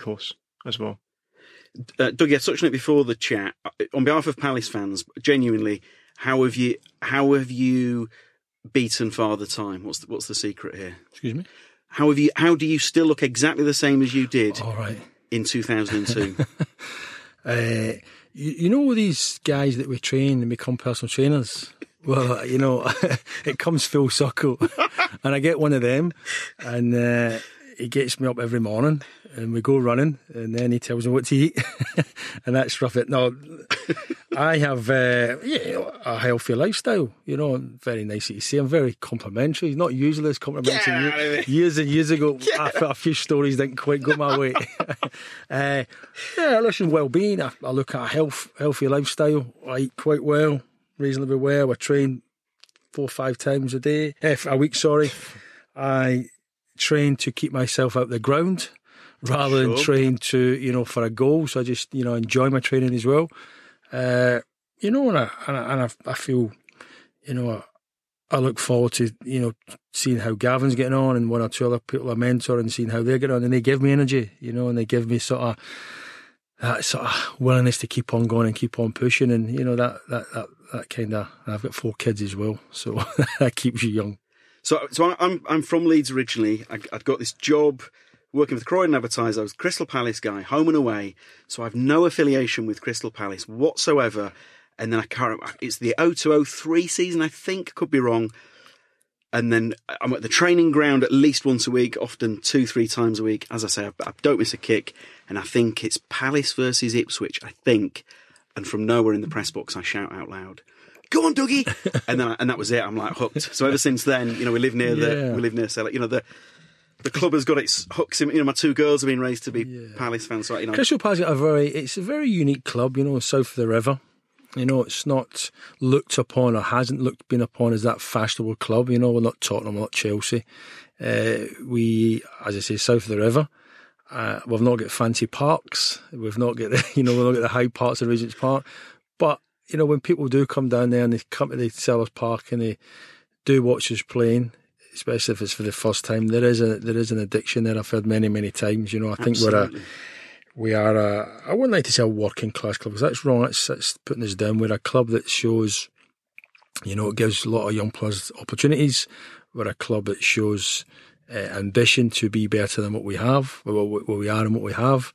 Of course, as well. Uh, Doug, I touched on it before the chat. Uh, On behalf of Palace fans, genuinely, how have you how have you beaten Father Time? What's the, what's the secret here? Excuse me? How have you? How do you still look exactly the same as you did All right. in 2002? Uh, you, you know these guys that we train and become personal trainers? Well, you know, it comes full circle. and I get one of them, and uh, he gets me up every morning, and we go running, and then he tells me what to eat. and that's rough. It. No, I have uh, yeah, a healthy lifestyle. You know, very nice to see. I'm very complimentary. He's Not usually as complimentary. Get out of here. Years and years ago, I thought a few stories didn't quite go my way. uh, yeah, listen, well-being. I, I look at a health, healthy lifestyle. I eat quite well, reasonably well. I train four or five times a day, eh, a week. Sorry, I train to keep myself out the ground rather than Sure. train to you know for a goal. So I just you know enjoy my training as well. Uh, you know, and I and I, and I, I feel, you know, I, I look forward to you know seeing how Gavin's getting on and one or two other people I mentor and seeing how they're getting on, and they give me energy, you know, and they give me sort of that sort of willingness to keep on going and keep on pushing, and you know that that that, that kind of. I've got four kids as well, so that keeps you young. So, so I'm I'm from Leeds originally. I, I'd got this job working with Croydon Advertiser. I was Crystal Palace guy, home and away. So I've no affiliation with Crystal Palace whatsoever. And then I can't. remember. It's the 0203 season, I think. Could be wrong. And then I'm at the training ground at least once a week, often two, three times a week. As I say, I, I don't miss a kick. And I think it's Palace versus Ipswich. I think. And from nowhere in the press box, I shout out loud, "Go on, Dougie!" and then I, and that was it. I'm like hooked. So ever since then, you know, we live near the Yeah. we live near Selhurst. You know the the club has got its hooks in. You know, my two girls have been raised to be Palace fans. So you know, Crystal Palace are very it's a very unique club, you know, south of the river. You know, it's not looked upon or hasn't looked been upon as that fashionable club. You know, we're not Tottenham, we're not Chelsea. Uh, we, as I say, south of the river. Uh, we've not got fancy parks. We've not got the, you know, we've not got the high parts of Regent's Park. But you know, when people do come down there and they come to the Selhurst Park and they do watch us playing, especially if it's for the first time, there is a there is an addiction there. I've heard many many times. You know, I think we're a we are a, I wouldn't like to say a working class club because that's wrong. That's, that's putting us down. We're a club that shows, you know, it gives a lot of young players opportunities. We're a club that shows uh, ambition to be better than what we have, what what we are and what we have.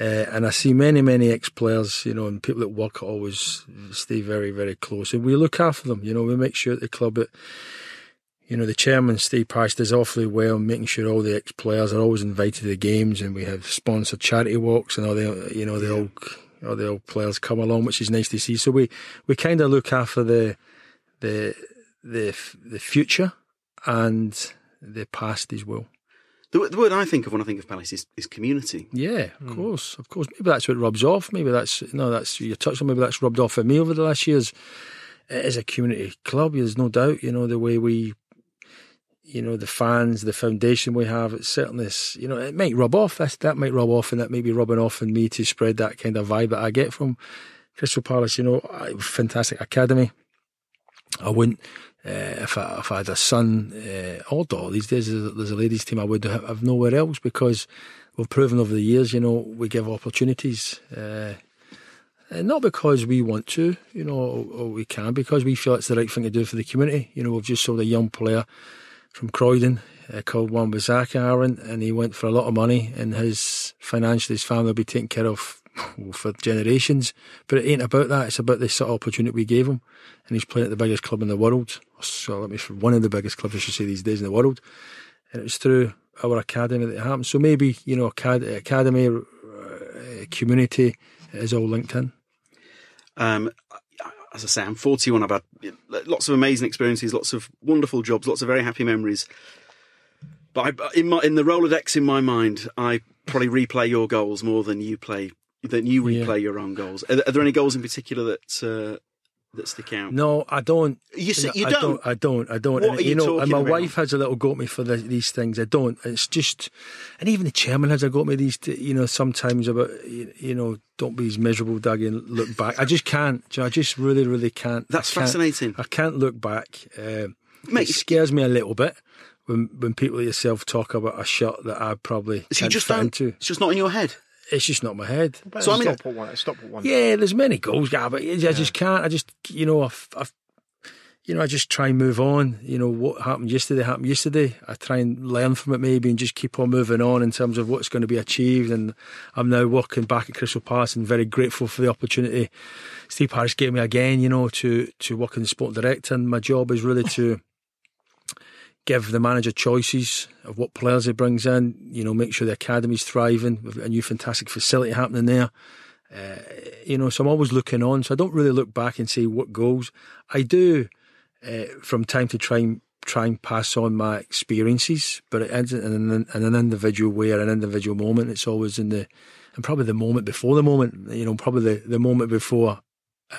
Uh, and I see many, many ex-players, you know, and people that work always stay very, very close. And we look after them, you know, we make sure that the club, that, you know, the chairman, Steve Parish, does awfully well making sure all the ex players are always invited to the games and we have sponsored charity walks and all the, you know, the old, all the old players come along, which is nice to see. So we, we kind of look after the, the, the, the future and the past as well. The, the word I think of when I think of Palace is, is community. Yeah, of hmm. course, of course. Maybe that's what rubs off. Maybe that's no, that's you touched on. Maybe that's rubbed off for me over the last years. It is a community club. There's no doubt. You know the way we, you know, the fans, the foundation we have. It's certainly, you know, it might rub off. That's, that might rub off, and that may be rubbing off on me to spread that kind of vibe that I get from Crystal Palace. You know, fantastic academy. I wouldn't. Uh, if, I, if I had a son uh, or daughter these days, there's a, ladies' team I would have, nowhere else because we've proven over the years, you know, we give opportunities. Uh, not because we want to, you know, or, or we can, because we feel it's the right thing to do for the community. You know, we've just sold a young player from Croydon uh, called Wan-Bissaka Aaron, and he went for a lot of money, and his financially, his family will be taken care of for generations. But it ain't about that. It's about the sort of opportunity we gave him, and he's playing at the biggest club in the world. So let me one of the biggest clubs, I should say, these days in the world. And it was through our academy that it happened. So maybe you know, acad- academy, uh, community is all linked in. Um, as I say, I'm 41. I've had lots of amazing experiences, lots of wonderful jobs, lots of very happy memories. But I, in my in the Rolodex in my mind, I probably replay your goals more than you play than you Yeah. replay your own goals. Are, there- are there any goals in particular that uh, that stick out? No, I don't. You No, you I don't? I don't. I don't. What and, are you know, and my about? wife has a little go at me for the, these things. I don't. It's just, and even the chairman has a go at me these. You know, sometimes about you, you know, don't be as miserable, Doug, and look back. I just can't. you I just really, really can't. That's I can't- fascinating. I can't look back. Uh, Mate, it scares me a little bit when when people like yourself talk about a shot that I probably So you just don't. into. It's just not in your head. It's just not my head. So I mean, stop at one. Stop at one. Yeah, there's many goals, guy, but I just can't. I just, you know, I've, I've, you know, I just try and move on. You know, what happened yesterday happened yesterday. I try and learn from it maybe and just keep on moving on in terms of what's going to be achieved. And I'm now working back at Crystal Palace and very grateful for the opportunity Steve Parish gave me again, you know, to, to work in the sport director. And my job is really to give the manager choices of what players he brings in, you know, make sure the academy's thriving. We've got a new fantastic facility happening there you know, so I'm always looking on. So I don't really look back and say what goals. I do uh, from time to time try and pass on my experiences, but it ends in an, in an individual way or an individual moment. It's always in the, and probably the moment before the moment, you know, probably the, the moment before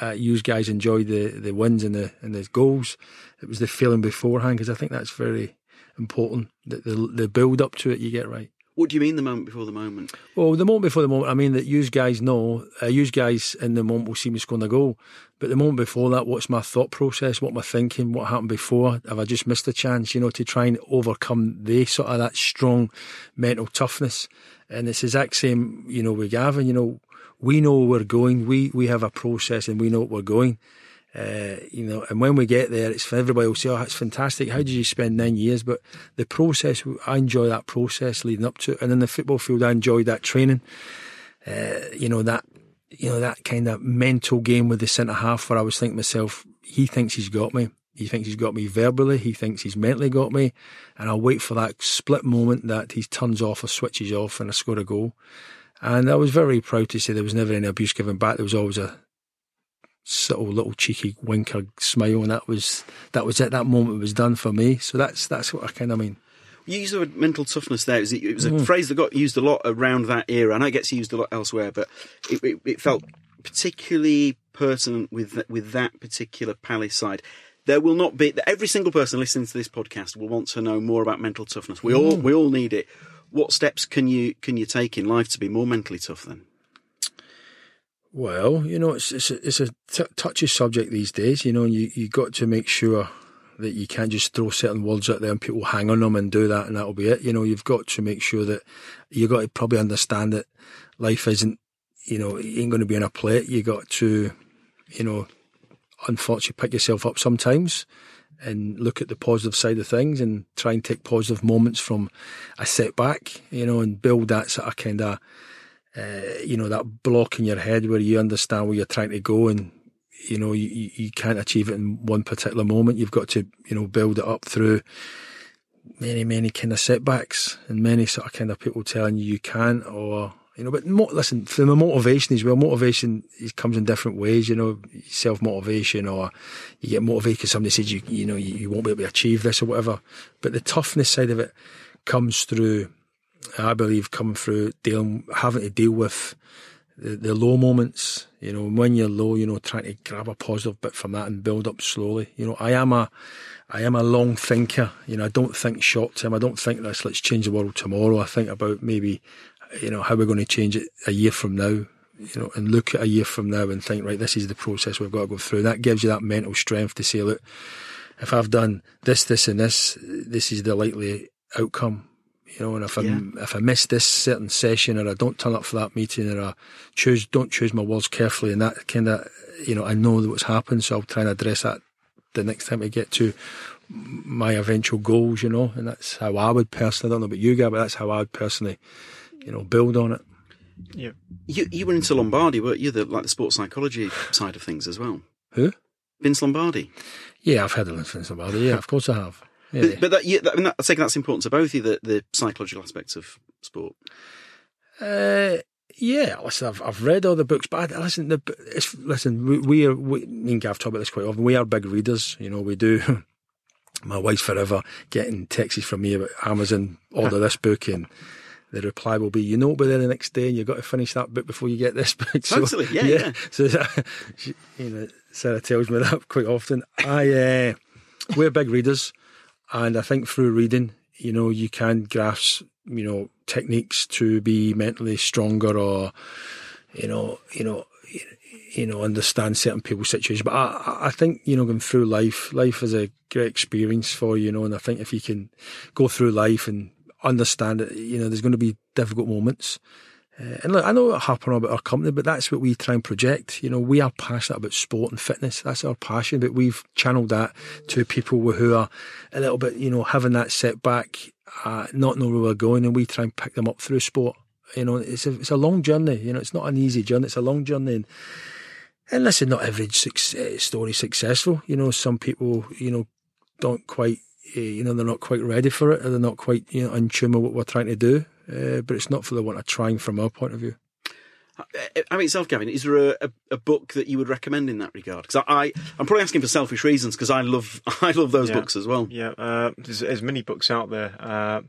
uh, you guys enjoyed the, the wins and the, and the goals. It was the feeling beforehand because I think that's very important that the, the build up to it you get right. What do you mean the moment before the moment? Well, the moment before the moment, I mean that you guys know, uh, you guys in the moment will see me scoring a goal. But the moment before that, what's my thought process? What am I thinking? What happened before? Have I just missed a chance, you know, to try and overcome the sort of that strong mental toughness? And it's the exact same, you know, with Gavin, you know, we know where we're going. We, we have a process and we know what we're going. Uh, you know, and when we get there, it's for everybody will say, "Oh, it's fantastic! How did you spend nine years?" But the process, I enjoy that process leading up to it, and in the football field, I enjoyed that training. Uh, you know that, you know that kind of mental game with the centre half, where I was thinking myself, he thinks he's got me. He thinks he's got me verbally. He thinks he's mentally got me, and I'll wait for that split moment that he turns off or switches off, and I score a goal. And I was very proud to say there was never any abuse given back. There was always a subtle little cheeky wink or smile, and that was that was it. That moment was done for me. So that's that's what I kind of mean. You used the word mental toughness there. It was, it was a Mm. phrase that got used a lot around that era. I know it gets used a lot elsewhere, but it, it, it felt particularly pertinent with th- with that particular Palace side. There will not be every single person listening to this podcast will want to know more about mental toughness. We all Mm. we all need it. What steps can you can you take in life to be more mentally tough? Then Well, you know, it's it's a, it's a t- touchy subject these days. You know, you you got to make sure that you can't just throw certain words out there and people hang on them and do that and that'll be it. You know, you've got to make sure that you've got to probably understand that life isn't, you know, it ain't going to be on a plate. You got to, you know, unfortunately pick yourself up sometimes and look at the positive side of things and try and take positive moments from a setback, you know, and build that sort of kind of, uh, you know, that block in your head where you understand where you're trying to go and, you know, you, you can't achieve it in one particular moment. You've got to, you know, build it up through many, many kind of setbacks and many sort of kind of people telling you you can't or, you know, but mo- listen, from the motivation as well, motivation comes in different ways, you know, self motivation or you get motivated because somebody says you, you know, you, you won't be able to achieve this or whatever. But the toughness side of it comes through, I believe, coming through dealing, having to deal with the, the low moments, you know, when you're low, you know, trying to grab a positive bit from that and build up slowly. You know, I am a, I am a long thinker. You know, I don't think short term. I don't think this, let's change the world tomorrow. I think about maybe, you know, how we're going to change it a year from now, you know, and look at a year from now and think, right, this is the process we've got to go through. That gives you that mental strength to say, look, if I've done this, this and this, this is the likely outcome you know, and if Yeah. I if I miss this certain session or I don't turn up for that meeting or I choose don't choose my words carefully and that kind of you know I know that what's happened, so I'll try and address that the next time I get to my eventual goals, you know, and that's how I would personally. I don't know about you guys, but that's how I would personally, you know, build on it. Yeah. You you were into Lombardi, weren't you? The like the sports psychology side of things as well. Who? Vince Lombardi. Yeah, I've heard of Vince Lombardi. Yeah, of course I have. Yeah. But, but that, yeah, that, I mean, that, I think that's important to both of you, the, the psychological aspects of sport. Uh, yeah, listen, I've, I've read all the books, but I, listen, the, it's, listen, we, we are, we, me and Gav talk about this quite often. We are big readers, you know, we do. My wife's forever getting texts from me about Amazon, order this book, and the reply will be, you know, it'll there the next day, and you've got to finish that book before you get this book. So, Totally, yeah, yeah. So, she, you know, Sarah tells me that quite often. I, uh, we're big readers, and I think through reading, you know, you can grasp, you know, techniques to be mentally stronger or, you know, you know, you know, understand certain people's situations. But I, I- I think, you know, going through life, life is a great experience for you, you know, and I think if you can go through life and understand it, you know, there's going to be difficult moments. Uh, and look, I know what happened about our company, but that's what we try and project. You know, we are passionate about sport and fitness. That's our passion, but we've channeled that to people who are a little bit, you know, having that setback, uh, not know where we're going, and we try and pick them up through sport. You know, it's a, it's a long journey. You know, it's not an easy journey. It's a long journey. And, and listen, not every success, story successful. You know, some people, you know, don't quite, uh, you know, they're not quite ready for it, or they're not quite, you know, in tune with what we're trying to do. Uh, but it's not for the want of trying, from our point of view. I mean, itself, Gavin, is there a, a, a book that you would recommend in that regard? Because I, I, I'm probably asking for selfish reasons because I love, I love those Yeah. books as well. Yeah, uh, there's, there's many books out there. Uh,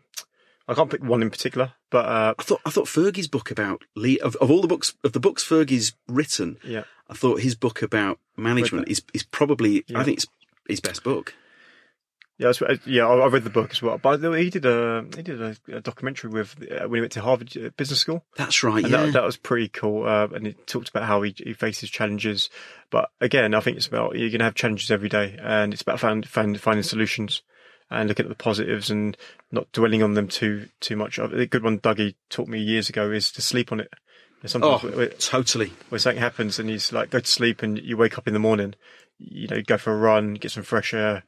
I can't pick one in particular, but uh, I thought, I thought Fergie's book about Lee, of, of all the books, of the books Fergie's written, yeah, I thought his book about management is, is probably, I think it's his best book. Yeah, that's, what- yeah. I, I read the book as well. But he did a he did a, a documentary with uh, when he went to Harvard uh, Business School. That's right, and yeah. that, that was pretty cool. Uh, and it talked about how he, he faces challenges. But again, I think it's about you're going to have challenges every day, and it's about find, find, finding solutions and looking at the positives and not dwelling on them too too much. A good one Dougie taught me years ago is to sleep on it. Sometimes Oh, totally. when something happens and he's like, go to sleep and you wake up in the morning, you know, go for a run, get some fresh air,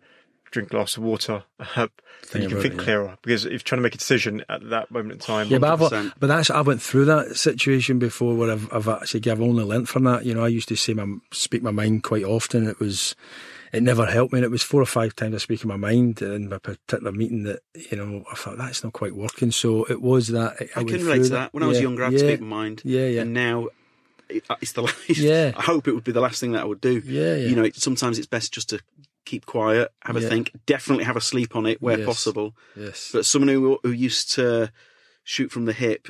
drink a glass of water, uh, and you can think it, yeah. clearer. Because if you're trying to make a decision at that moment in time, Yeah, but, I've, uh, 100%. but that's I went through that situation before where I've, I've actually I've only learnt from that. You know, I used to say my speak my mind quite often. It was it never helped me. And it was four or five times I speak in my mind in a particular meeting that you know I thought that's not quite working. So it was that I went can relate to that. When I was younger, I had to yeah, speak my mind. Yeah, yeah. And now it's the last. Yeah. I hope it would be the last thing that I would do. Yeah, yeah. You know, it, sometimes it's best just to keep quiet, have a think, definitely have a sleep on it where Yes. possible. Yes. But someone who who used to shoot from the hip,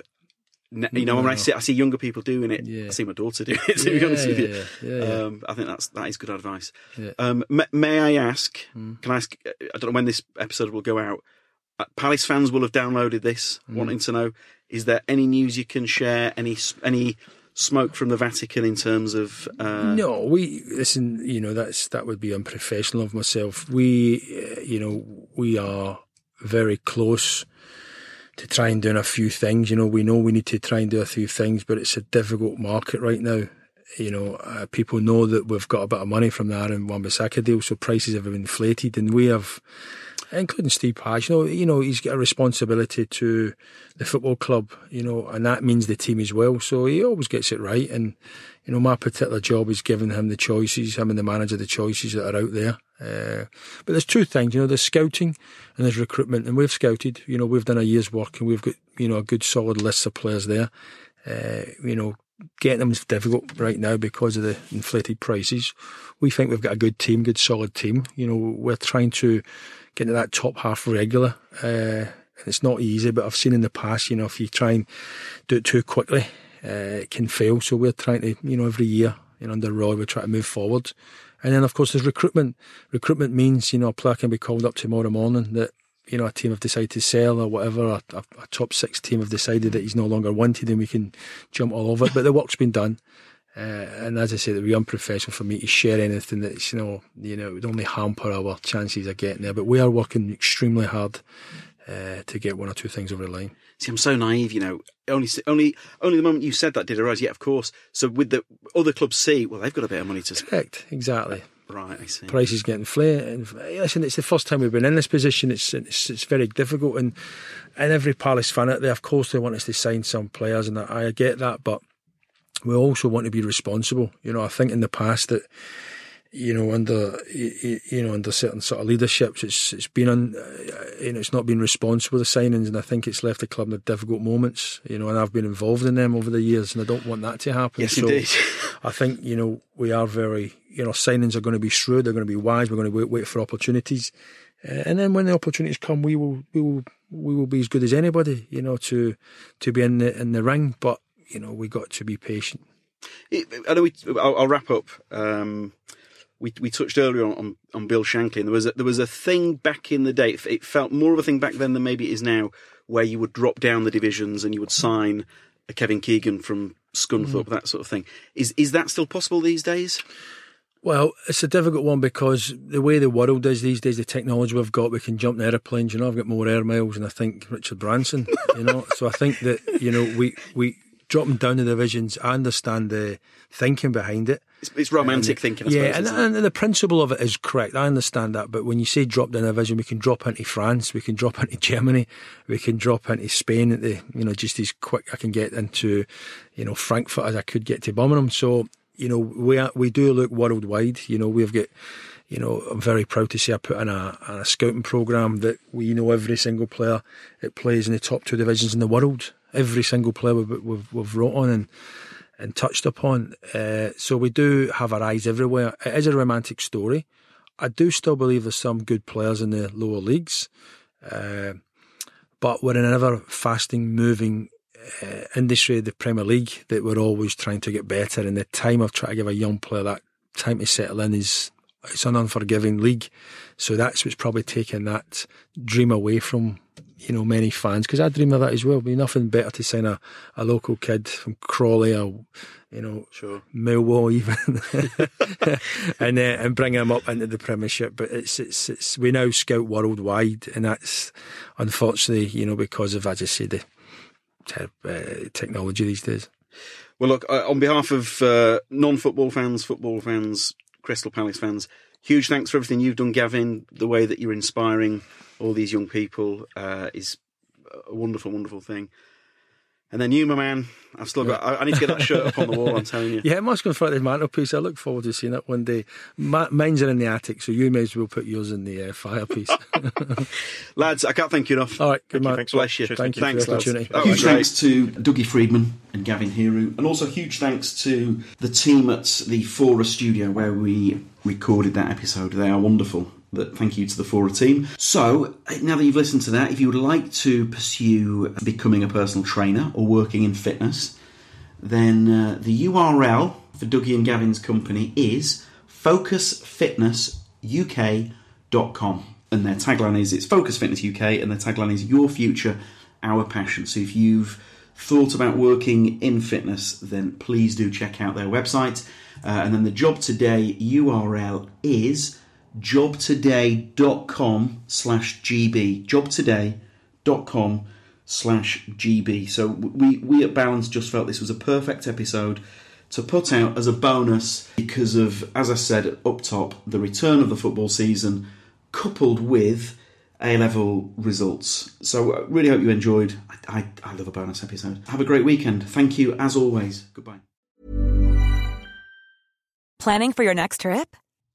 you know, when I see I see younger people doing it, Yeah. I see my daughter doing it. To be Yeah, honest with you, yeah, yeah, yeah. Um, I think that's that is good advice. Yeah. Um, may, may I ask? Hmm. Can I ask? I don't know when this episode will go out. Uh, Palace fans will have downloaded this, Hmm. wanting to know: is there any news you can share? Any any smoke from the Vatican in terms of? Uh, no, we listen. You know, that's that would be unprofessional of myself. We, uh, you know, we are very close to try and doing a few things. You know, we know we need to try and do a few things, but it's a difficult market right now. You know, uh, people know that we've got a bit of money from the Aaron Wan-Bissaka deal, so prices have been inflated, and we have including Steve Parish. You know, you know, he's got a responsibility to the football club. You know, and that means the team as well. So he always gets it right. And you know, my particular job is giving him the choices, him and the manager the choices that are out there. Uh, but there's two things, you know, there's scouting and there's recruitment, and we've scouted. You know, we've done a year's work, and we've got you know a good solid list of players there. Uh, you know, getting them is difficult right now because of the inflated prices. We think we've got a good team, good solid team. You know, we're trying to get into that top half regular. Uh, it's not easy, but I've seen in the past, you know, if you try and do it too quickly, uh, it can fail. So we're trying to, you know, every year, you know, under Roy, we try to move forward. And then, of course, there's recruitment. Recruitment means, you know, a player can be called up tomorrow morning that you know, a team have decided to sell or whatever, a, a, top six team have decided that he's no longer wanted and we can jump all over it. But the work's been done. Uh, and as I said, it would be unprofessional for me to share anything that's, you know, you know, it would only hamper our chances of getting there. But we are working extremely hard uh, to get one or two things over the line. See, I'm so naive, you know. Only, only, only the moment you said that did arise. Yeah, of course. So with the other clubs see, well, they've got a bit of money to spend. Correct, exactly. Right, I see. Prices getting inflated. Listen, it's the first time we've been in this position. It's it's, it's very difficult, and and every Palace fan out there, of course, they want us to sign some players, and I get that, but we also want to be responsible. You know, I think in the past that you know, under you know under certain sort of leaderships, it's it's been un, you know it's not been responsible the signings, and I think it's left the club in difficult moments. You know, and I've been involved in them over the years, and I don't want that to happen. Yes, so indeed. I think you know we are very you know signings are going to be shrewd, they're going to be wise. We're going to wait, wait for opportunities, uh, and then when the opportunities come, we will we will we will be as good as anybody. You know, to to be in the in the ring, but you know we got to be patient. I know we. I'll, I'll wrap up. Um, we we touched earlier on, on, on Bill Shankly, and there was a, there was a thing back in the day. It felt more of a thing back then than maybe it is now, where you would drop down the divisions and you would sign a Kevin Keegan from Scunthorpe, mm. that sort of thing. Is is that still possible these days? Well, it's a difficult one because the way the world is these days, the technology we've got, we can jump in aeroplanes. You know, I've got more air miles than I think Richard Branson. You know, so I think that you know we we dropping down the divisions. I understand the thinking behind it. It's, it's romantic um, thinking, I yeah, suppose, and, and, the principle of it is correct. I understand that, but when you say drop down a division, we can drop into France, we can drop into Germany, we can drop into Spain. At the you know just as quick I can get into you know Frankfurt as I could get to Birmingham. So you know we are, we do look worldwide. You know we've got you know, I'm very proud to say I put in a, a scouting program that we know every single player that plays in the top two divisions in the world. Every single player we've, we've, we've wrote on and and touched upon. Uh, so we do have our eyes everywhere. It is a romantic story. I do still believe there's some good players in the lower leagues, uh, but we're in an ever fasting, moving uh, industry, the Premier League, that we're always trying to get better. And the time of trying to give a young player that time to settle in is it's an unforgiving league. So that's what's probably taken that dream away from you know, many fans, because I dream of that as well. Be nothing better to sign a, a local kid from Crawley or, you know, sure. Millwall even, and uh, and bring him up into the Premiership. But it's it's it's we now scout worldwide, and that's unfortunately, you know, because of as I say the uh, technology these days. Well, look, uh, on behalf of uh, non-football fans, football fans, Crystal Palace fans, huge thanks for everything you've done, Gavin. The way that you're inspiring all these young people uh, is a wonderful, wonderful thing. And then you, my man, I've still got. I, I need to get that shirt up on the wall. I'm telling you. Yeah, it must go in front of the mantelpiece. I look forward to seeing it one day. My, mine's are in the attic, so you may as well put yours in the uh, firepiece. lads, I can't thank you enough. All right, good man. Thanks, bless you. Thank you thanks, for the opportunity. Oh, huge thanks to Dougie Freedman and Gavin Heeroo, and also huge thanks to the team at the Fora Studio where we recorded that episode. They are wonderful but thank you to the Fora team. So, now that you've listened to that, if you would like to pursue becoming a personal trainer or working in fitness, then uh, the URL for Dougie and Gavin's company is focusfitnessuk.com. And their tagline is it's Focus Fitness UK, and their tagline is Your Future, Our Passion. So, if you've thought about working in fitness, then please do check out their website. Uh, and then the job today URL is jobtoday.com slash GB. Jobtoday.com slash GB. So we, we at Balance just felt this was a perfect episode to put out as a bonus because of, as I said up top, the return of the football season coupled with A level results. So, I really hope you enjoyed. I, I, I love a bonus episode. Have a great weekend. Thank you as always. Goodbye. Planning for your next trip?